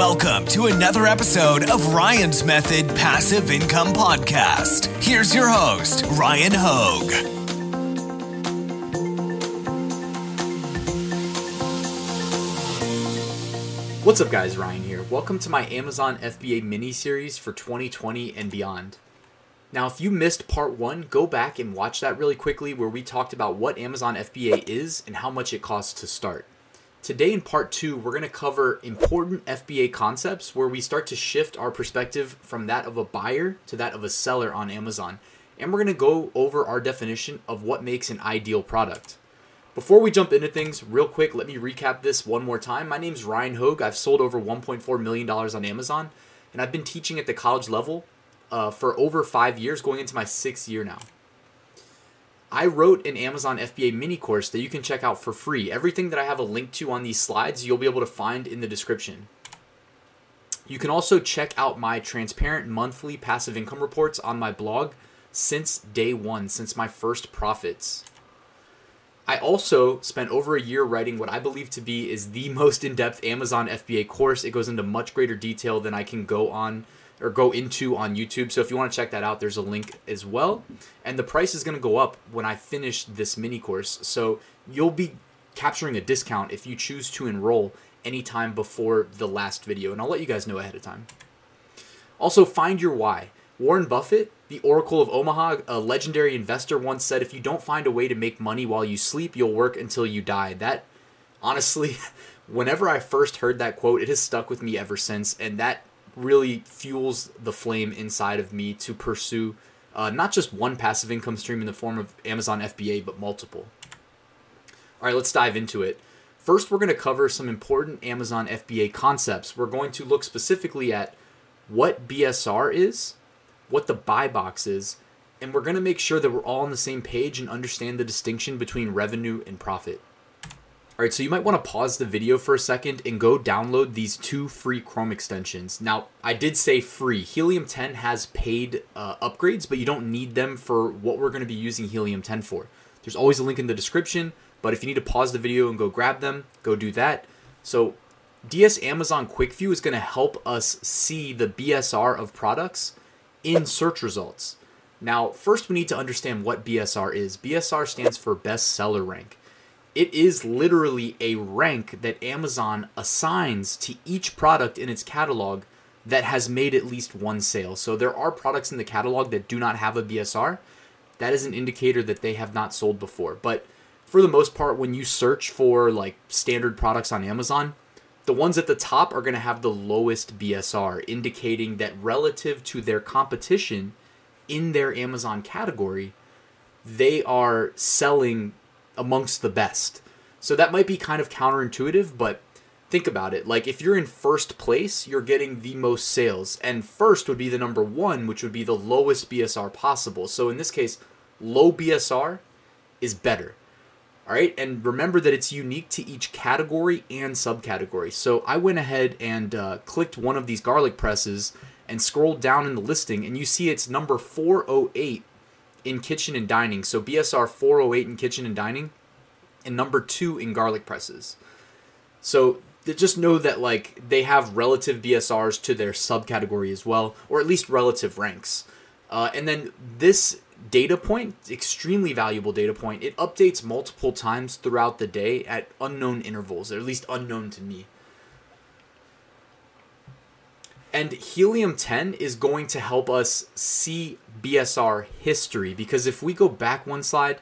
Welcome to another episode of Ryan's Method Passive Income Podcast. Here's your host, Ryan Hogue. What's up, guys? Ryan here. Welcome to my Amazon FBA mini series for 2020 and beyond. Now, if you missed part one, go back and watch that really quickly where we talked about what Amazon FBA is and how much it costs to start. Today, in part two, we're going to cover important FBA concepts where we start to shift our perspective from that of a buyer to that of a seller on Amazon. And we're going to go over our definition of what makes an ideal product. Before we jump into things, real quick, let me recap this one more time. My name's Ryan Hogue. I've sold over $1.4 million on Amazon, and I've been teaching at the college level uh, for over five years, going into my sixth year now. I wrote an Amazon FBA mini course that you can check out for free. Everything that I have a link to on these slides, you'll be able to find in the description. You can also check out my transparent monthly passive income reports on my blog since day one, since my first profits. I also spent over a year writing what I believe to be is the most in-depth Amazon FBA course. It goes into much greater detail than I can go on or go into on YouTube. So if you want to check that out, there's a link as well. And the price is going to go up when I finish this mini course. So you'll be capturing a discount if you choose to enroll anytime before the last video. And I'll let you guys know ahead of time. Also, find your why. Warren Buffett, the Oracle of Omaha, a legendary investor, once said, If you don't find a way to make money while you sleep, you'll work until you die. That, honestly, whenever I first heard that quote, it has stuck with me ever since. And that really fuels the flame inside of me to pursue uh, not just one passive income stream in the form of Amazon FBA, but multiple. All right, let's dive into it. First, we're going to cover some important Amazon FBA concepts. We're going to look specifically at what BSR is, what the buy box is, and we're going to make sure that we're all on the same page and understand the distinction between revenue and profit. All right, so you might want to pause the video for a second and go download these two free Chrome extensions. Now, I did say free. Helium 10 has paid uh, upgrades, but you don't need them for what we're going to be using Helium 10 for. There's always a link in the description, but if you need to pause the video and go grab them, go do that. So, DS Amazon Quick View is going to help us see the BSR of products in search results. Now, first we need to understand what BSR is. BSR stands for best seller rank it is literally a rank that Amazon assigns to each product in its catalog that has made at least one sale. So there are products in the catalog that do not have a BSR. That is an indicator that they have not sold before. But for the most part, when you search for like standard products on Amazon, the ones at the top are going to have the lowest BSR, indicating that relative to their competition in their Amazon category, they are selling amongst the best. So that might be kind of counterintuitive, but think about it. Like if you're in first place, you're getting the most sales, and first would be the number one, which would be the lowest BSR possible. So in this case, low BSR is better. All right, and remember that it's unique to each category and subcategory. So I went ahead and uh, clicked one of these garlic presses and scrolled down in the listing, and you see it's number 408 in kitchen and dining. So BSR 408 in kitchen and dining, and number two in garlic presses. So just know that like they have relative BSRs to their subcategory as well, or at least relative ranks. Uh, and then this data point, extremely valuable data point, it updates multiple times throughout the day at unknown intervals, or at least unknown to me. And Helium 10 is going to help us see BSR history because if we go back one slide,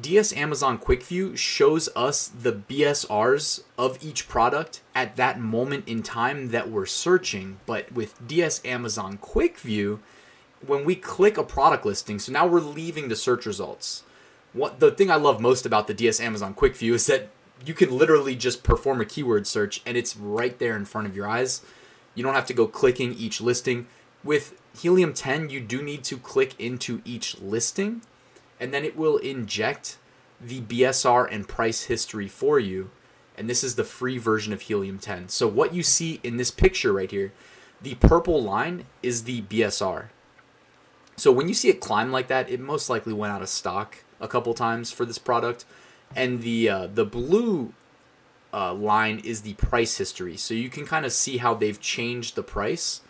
DS Amazon Quick View shows us the BSRs of each product at that moment in time that we're searching. But with DS Amazon Quick View, when we click a product listing, so now we're leaving the search results. What the thing I love most about the DS Amazon Quick View is that you can literally just perform a keyword search and it's right there in front of your eyes. You don't have to go clicking each listing. With Helium 10, you do need to click into each listing, and then it will inject the BSR and price history for you. And this is the free version of Helium 10. So, what you see in this picture right here, the purple line is the BSR. So, when you see it climb like that, it most likely went out of stock a couple times for this product. And the uh, the blue uh, line is the price history. So you can kind of see how they've changed the price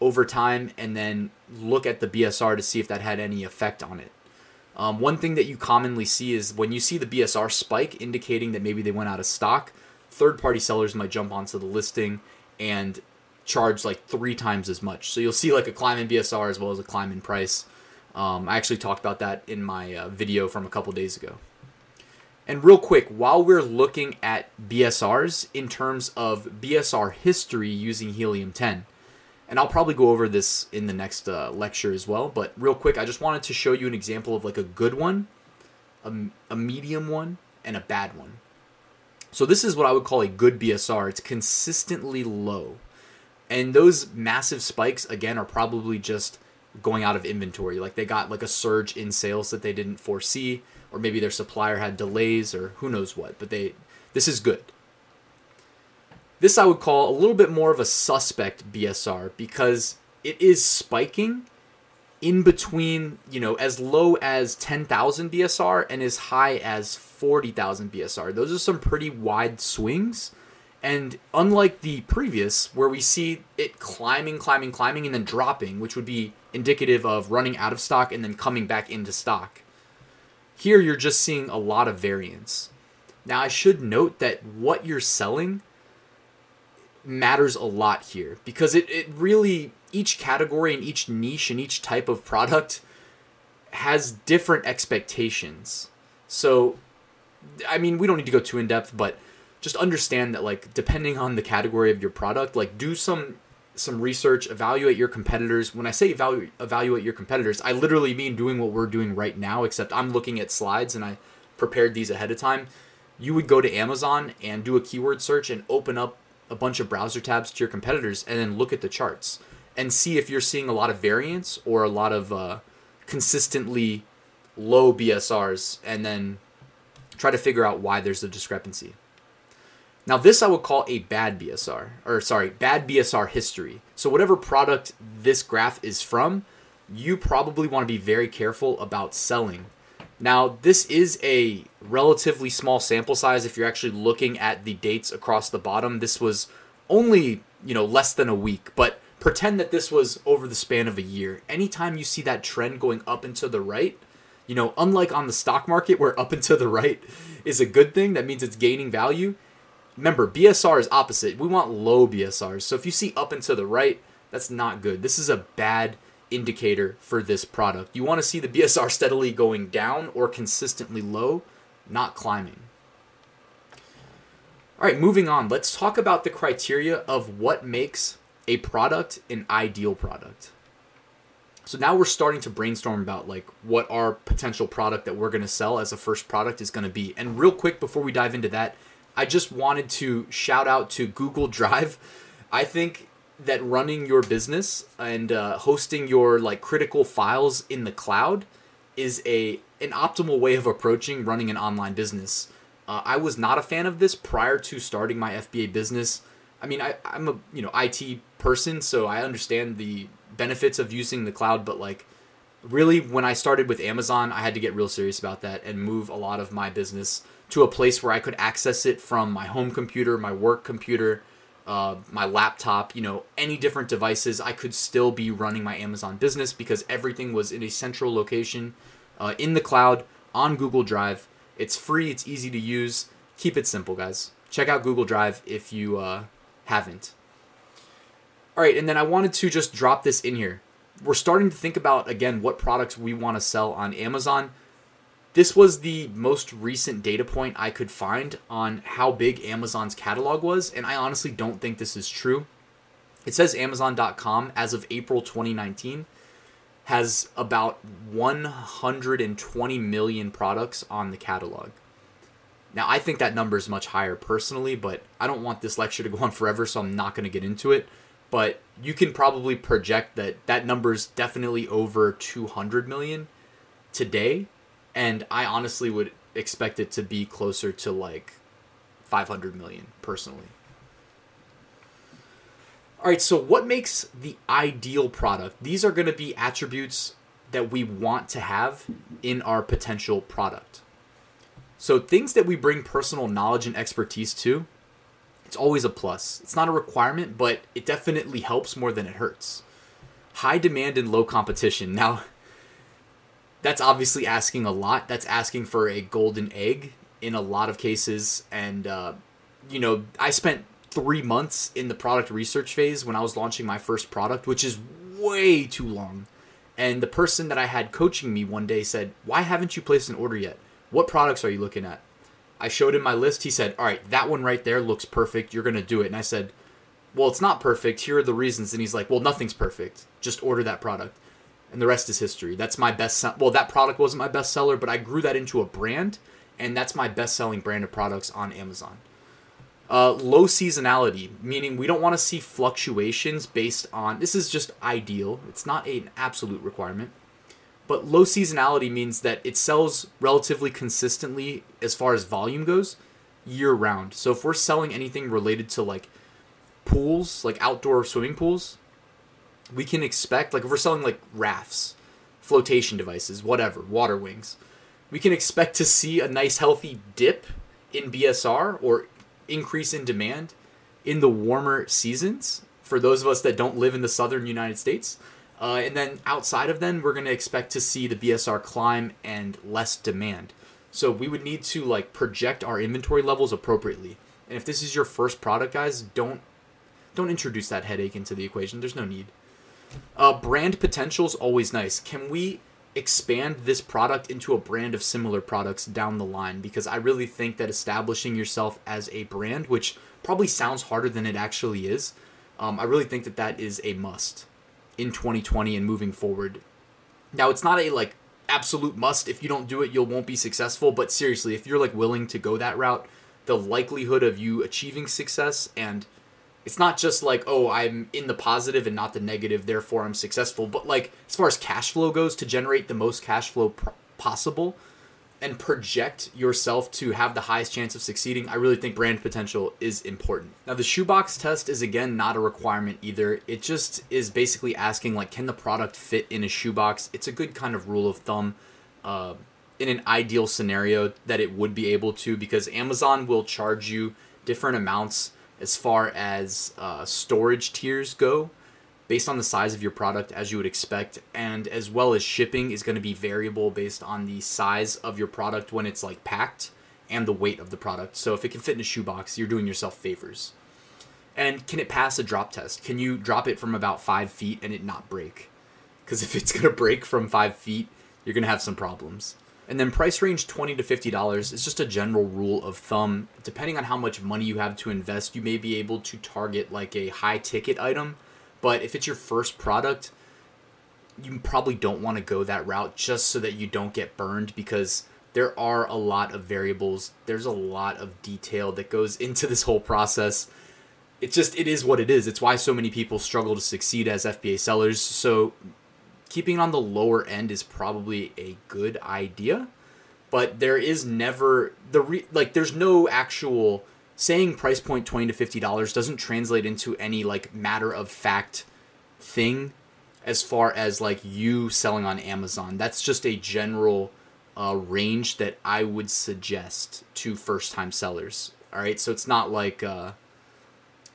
over time and then look at the BSR to see if that had any effect on it. Um, one thing that you commonly see is when you see the BSR spike indicating that maybe they went out of stock, third party sellers might jump onto the listing and charge like three times as much. So you'll see like a climb in BSR as well as a climb in price. Um, I actually talked about that in my uh, video from a couple days ago. And real quick, while we're looking at BSRs in terms of BSR history using Helium 10, and I'll probably go over this in the next uh, lecture as well, but real quick, I just wanted to show you an example of like a good one, a, a medium one, and a bad one. So this is what I would call a good BSR. It's consistently low. And those massive spikes, again, are probably just going out of inventory. Like they got like a surge in sales that they didn't foresee, or maybe their supplier had delays, or who knows what. But they, this is good. This I would call a little bit more of a suspect BSR because it is spiking in between, you know, as low as 10,000 BSR and as high as 40,000 BSR. Those are some pretty wide swings. And unlike the previous, where we see it climbing, climbing, climbing, and then dropping, which would be indicative of running out of stock and then coming back into stock, here you're just seeing a lot of variance. Now, I should note that what you're selling matters a lot here because it, it really, each category and each niche and each type of product has different expectations. So, I mean, we don't need to go too in depth, but just understand that like depending on the category of your product, like do some some research, evaluate your competitors. When I say evaluate evaluate your competitors, I literally mean doing what we're doing right now, except I'm looking at slides and I prepared these ahead of time. You would go to Amazon and do a keyword search and open up a bunch of browser tabs to your competitors and then look at the charts and see if you're seeing a lot of variance or a lot of uh, consistently low BSRs and then try to figure out why there's a discrepancy. Now, this I would call a bad BSR, or sorry, bad BSR history. So, whatever product this graph is from, you probably want to be very careful about selling. Now, this is a relatively small sample size if you're actually looking at the dates across the bottom. This was only, you know, less than a week, but pretend that this was over the span of a year. Anytime you see that trend going up and to the right, you know, unlike on the stock market where up and to the right is a good thing, that means it's gaining value remember BSR is opposite. We want low BSRs. So if you see up and to the right, that's not good. This is a bad indicator for this product. You want to see the BSR steadily going down or consistently low, not climbing. All right, moving on. Let's talk about the criteria of what makes a product an ideal product. So now we're starting to brainstorm about like what our potential product that we're going to sell as a first product is going to be. And real quick before we dive into that, I just wanted to shout out to Google Drive. I think that running your business and uh, hosting your like critical files in the cloud is a an optimal way of approaching running an online business. Uh, I was not a fan of this prior to starting my FBA business. I mean, I, I'm a you know IT person, so I understand the benefits of using the cloud, but like really when I started with Amazon, I had to get real serious about that and move a lot of my business to a place where I could access it from my home computer, my work computer, uh, my laptop, you know, any different devices. I could still be running my Amazon business because everything was in a central location uh, in the cloud on Google Drive. It's free, it's easy to use. Keep it simple, guys. Check out Google Drive if you uh, haven't. All right, and then I wanted to just drop this in here. We're starting to think about, again, what products we want to sell on Amazon. This was the most recent data point I could find on how big Amazon's catalog was, and I honestly don't think this is true. It says Amazon.com as of April 2019 has about 120 million products on the catalog. Now, I think that number is much higher personally, but I don't want this lecture to go on forever, so I'm not going to get into it. But you can probably project that that number is definitely over 200 million today and I honestly would expect it to be closer to like 500 million personally. All right, so what makes the ideal product? These are going to be attributes that we want to have in our potential product. So, things that we bring personal knowledge and expertise to It's always a plus. It's not a requirement, but it definitely helps more than it hurts. High demand and low competition. Now, that's obviously asking a lot. That's asking for a golden egg in a lot of cases. And, uh, you know, I spent three months in the product research phase when I was launching my first product, which is way too long. And the person that I had coaching me one day said, Why haven't you placed an order yet? What products are you looking at? I showed him my list. He said, All right, that one right there looks perfect. You're going to do it. And I said, Well, it's not perfect. Here are the reasons. And he's like, Well, nothing's perfect. Just order that product. And the rest is history. That's my best. Se- well, that product wasn't my best seller, but I grew that into a brand. And that's my best selling brand of products on Amazon. Uh, low seasonality, meaning we don't want to see fluctuations based on. This is just ideal. It's not an absolute requirement. But low seasonality means that it sells relatively consistently as far as volume goes year round. So if we're selling anything related to like pools, like outdoor swimming pools, we can expect, like if we're selling like rafts, flotation devices, whatever, water wings, we can expect to see a nice healthy dip in BSR or increase in demand in the warmer seasons for those of us that don't live in the southern United States. Uh, and then outside of then, we're going to expect to see the BSR climb and less demand. So we would need to like project our inventory levels appropriately. And if this is your first product, guys, don't don't introduce that headache into the equation. There's no need. Uh, brand potential is always nice. Can we expand this product into a brand of similar products down the line? Because I really think that establishing yourself as a brand, which probably sounds harder than it actually is, um, I really think that that is a must in 2020 and moving forward. Now, it's not a like absolute must. If you don't do it, you won't be successful. But seriously, if you're like willing to go that route, the likelihood of you achieving success and it's not just like oh i'm in the positive and not the negative therefore i'm successful but like as far as cash flow goes to generate the most cash flow pr- possible and project yourself to have the highest chance of succeeding, I really think brand potential is important. Now, the shoebox test is again not a requirement either. It just is basically asking like, can the product fit in a shoebox? It's a good kind of rule of thumb. Uh, in an ideal scenario, that it would be able to, because Amazon will charge you different amounts as far as uh, storage tiers go based on the size of your product as you would expect and as well as shipping is going to be variable based on the size of your product when it's like packed and the weight of the product. So if it can fit in a shoebox you're doing yourself favors. And can it pass a drop test? Can you drop it from about five feet and it not break? Because if it's going to break from five feet you're going to have some problems and then price range 20 to $50 is just a general rule of thumb depending on how much money you have to invest you may be able to target like a high ticket item but if it's your first product, you probably don't want to go that route just so that you don't get burned because there are a lot of variables. There's a lot of detail that goes into this whole process. It's just it is what it is. It's why so many people struggle to succeed as FBA sellers. So keeping on the lower end is probably a good idea, but there is never the re, like there's no actual saying price point 20 to 50 dollars doesn't translate into any like matter of fact thing as far as like you selling on amazon. That's just a general uh, range that i would suggest to first time sellers all right? So it's not like uh,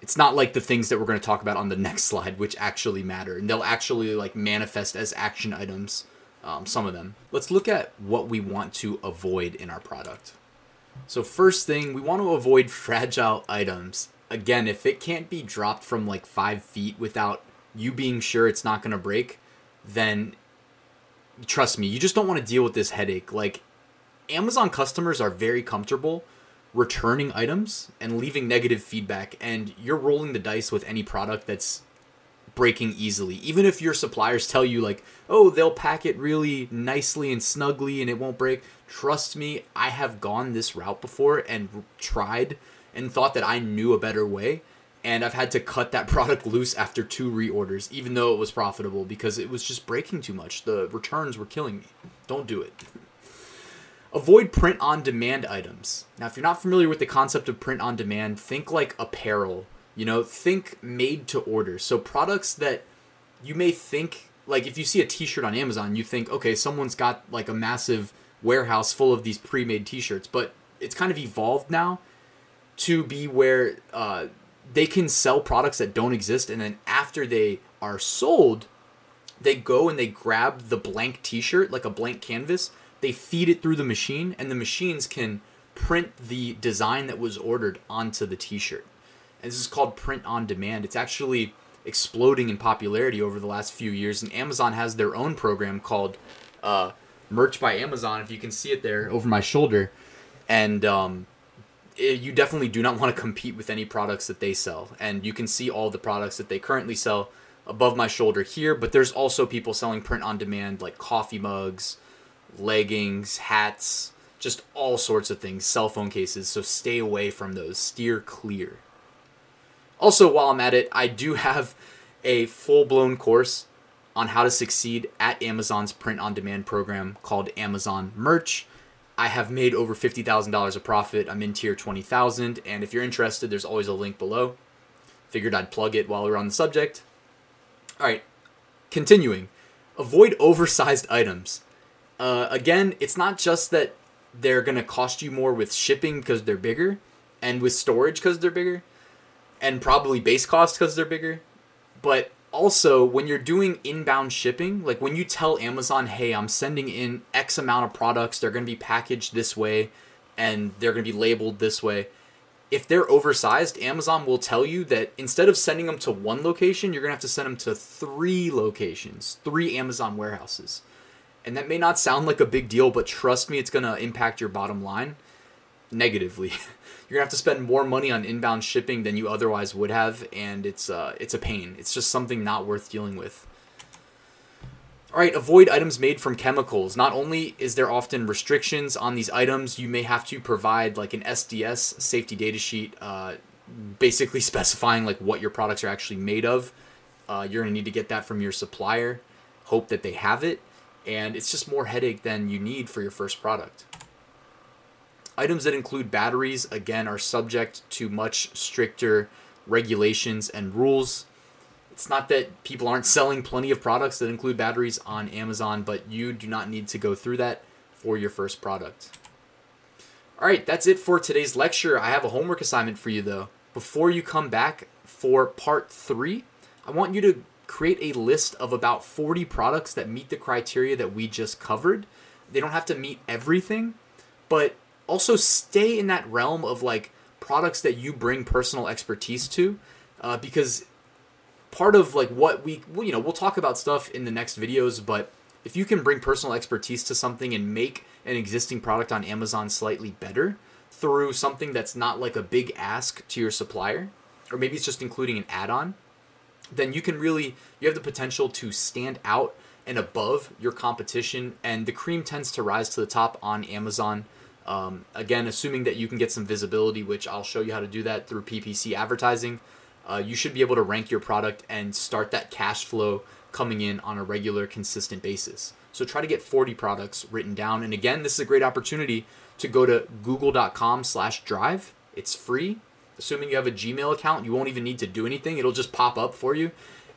it's not like the things that we're going to talk about on the next slide which actually matter and they'll actually like manifest as action items um, some of them let's look at what we want to avoid in our product so first thing, we want to avoid fragile items. Again, if it can't be dropped from like five feet without you being sure it's not going to break, then trust me, you just don't want to deal with this headache. Like, Amazon customers are very comfortable returning items and leaving negative feedback, and you're rolling the dice with any product that's breaking easily. Even if your suppliers tell you, like, oh, they'll pack it really nicely and snugly and it won't break, trust me, I have gone this route before and tried and thought that I knew a better way. And I've had to cut that product loose after two reorders, even though it was profitable, because it was just breaking too much. The returns were killing me. Don't do it. Avoid print on demand items. Now, if you're not familiar with the concept of print on demand, think like apparel you know, think made to order. So products that you may think like if you see a t-shirt on Amazon, you think, okay, someone's got like a massive warehouse full of these pre-made t-shirts, but it's kind of evolved now to be where uh, they can sell products that don't exist, and then after they are sold, they go and they grab the blank T-shirt, like a blank canvas. They feed it through the machine, and the machines can print the design that was ordered onto the T-shirt. And this is called print on demand. It's actually exploding in popularity over the last few years, and Amazon has their own program called uh, Merch by Amazon. If you can see it there over my shoulder, and um, it, you definitely do not want to compete with any products that they sell. And you can see all the products that they currently sell above my shoulder here. But there's also people selling print on demand, like coffee mugs, leggings, hats, just all sorts of things, cell phone cases. So stay away from those. Steer clear. Also, while I'm at it, I do have a full blown course on how to succeed at Amazon's print on demand program called Amazon Merch. I have made over $50,000 of profit. I'm in tier 20,000. And if you're interested, there's always a link below. Figured I'd plug it while we're on the subject. All right, continuing. Avoid oversized items. Uh, again, it's not just that they're to cost you more with shipping because they're bigger and with storage because they're bigger and probably base cost because they're bigger. But also, when you're doing inbound shipping, like when you tell Amazon, hey, I'm sending in X amount of products, they're to be packaged this way and they're to be labeled this way. If they're oversized, Amazon will tell you that instead of sending them to one location, you're to have to send them to three locations, three Amazon warehouses. And that may not sound like a big deal, but trust me, it's going to impact your bottom line negatively. you're gonna have to spend more money on inbound shipping than you otherwise would have, and it's uh, it's a pain. It's just something not worth dealing with. All right, avoid items made from chemicals. Not only is there often restrictions on these items, you may have to provide like an SDS safety data sheet, uh, basically specifying like what your products are actually made of. Uh, you're gonna need to get that from your supplier. Hope that they have it, and it's just more headache than you need for your first product. Items that include batteries, again, are subject to much stricter regulations and rules. It's not that people aren't selling plenty of products that include batteries on Amazon, but you do not need to go through that for your first product. All right, that's it for today's lecture. I have a homework assignment for you though. Before you come back for part three, I want you to create a list of about 40 products that meet the criteria that we just covered. They don't have to meet everything, but also stay in that realm of like products that you bring personal expertise to uh, because part of like what we well, you know we'll talk about stuff in the next videos but if you can bring personal expertise to something and make an existing product on amazon slightly better through something that's not like a big ask to your supplier or maybe it's just including an add-on then you can really you have the potential to stand out and above your competition and the cream tends to rise to the top on amazon um, again, assuming that you can get some visibility, which I'll show you how to do that through PPC advertising, uh, you should be able to rank your product and start that cash flow coming in on a regular, consistent basis. So try to get 40 products written down. And again, this is a great opportunity to go to google.com slash drive. It's free. Assuming you have a Gmail account, you won't even need to do anything. It'll just pop up for you.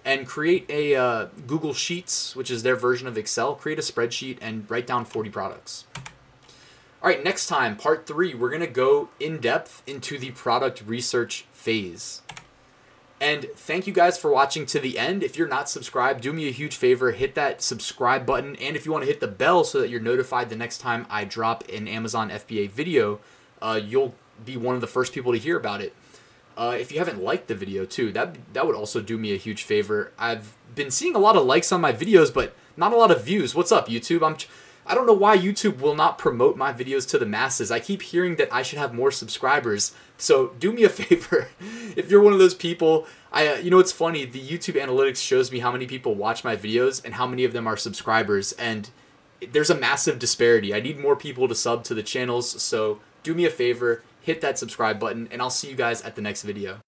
And create a uh, Google Sheets, which is their version of Excel. Create a spreadsheet and write down 40 products. All right, next time, part three, we're going to go in depth into the product research phase. And thank you guys for watching to the end. If you're not subscribed, do me a huge favor, hit that subscribe button. And if you want to hit the bell so that you're notified the next time I drop an Amazon FBA video, uh, you'll be one of the first people to hear about it. Uh, if you haven't liked the video too, that that would also do me a huge favor. I've been seeing a lot of likes on my videos, but not a lot of views. What's up, YouTube? I'm I don't know why YouTube will not promote my videos to the masses. I keep hearing that I should have more subscribers. So do me a favor. if you're one of those people, I uh, you know it's funny, the YouTube analytics shows me how many people watch my videos and how many of them are subscribers and there's a massive disparity. I need more people to sub to the channels, so do me a favor, hit that subscribe button and I'll see you guys at the next video.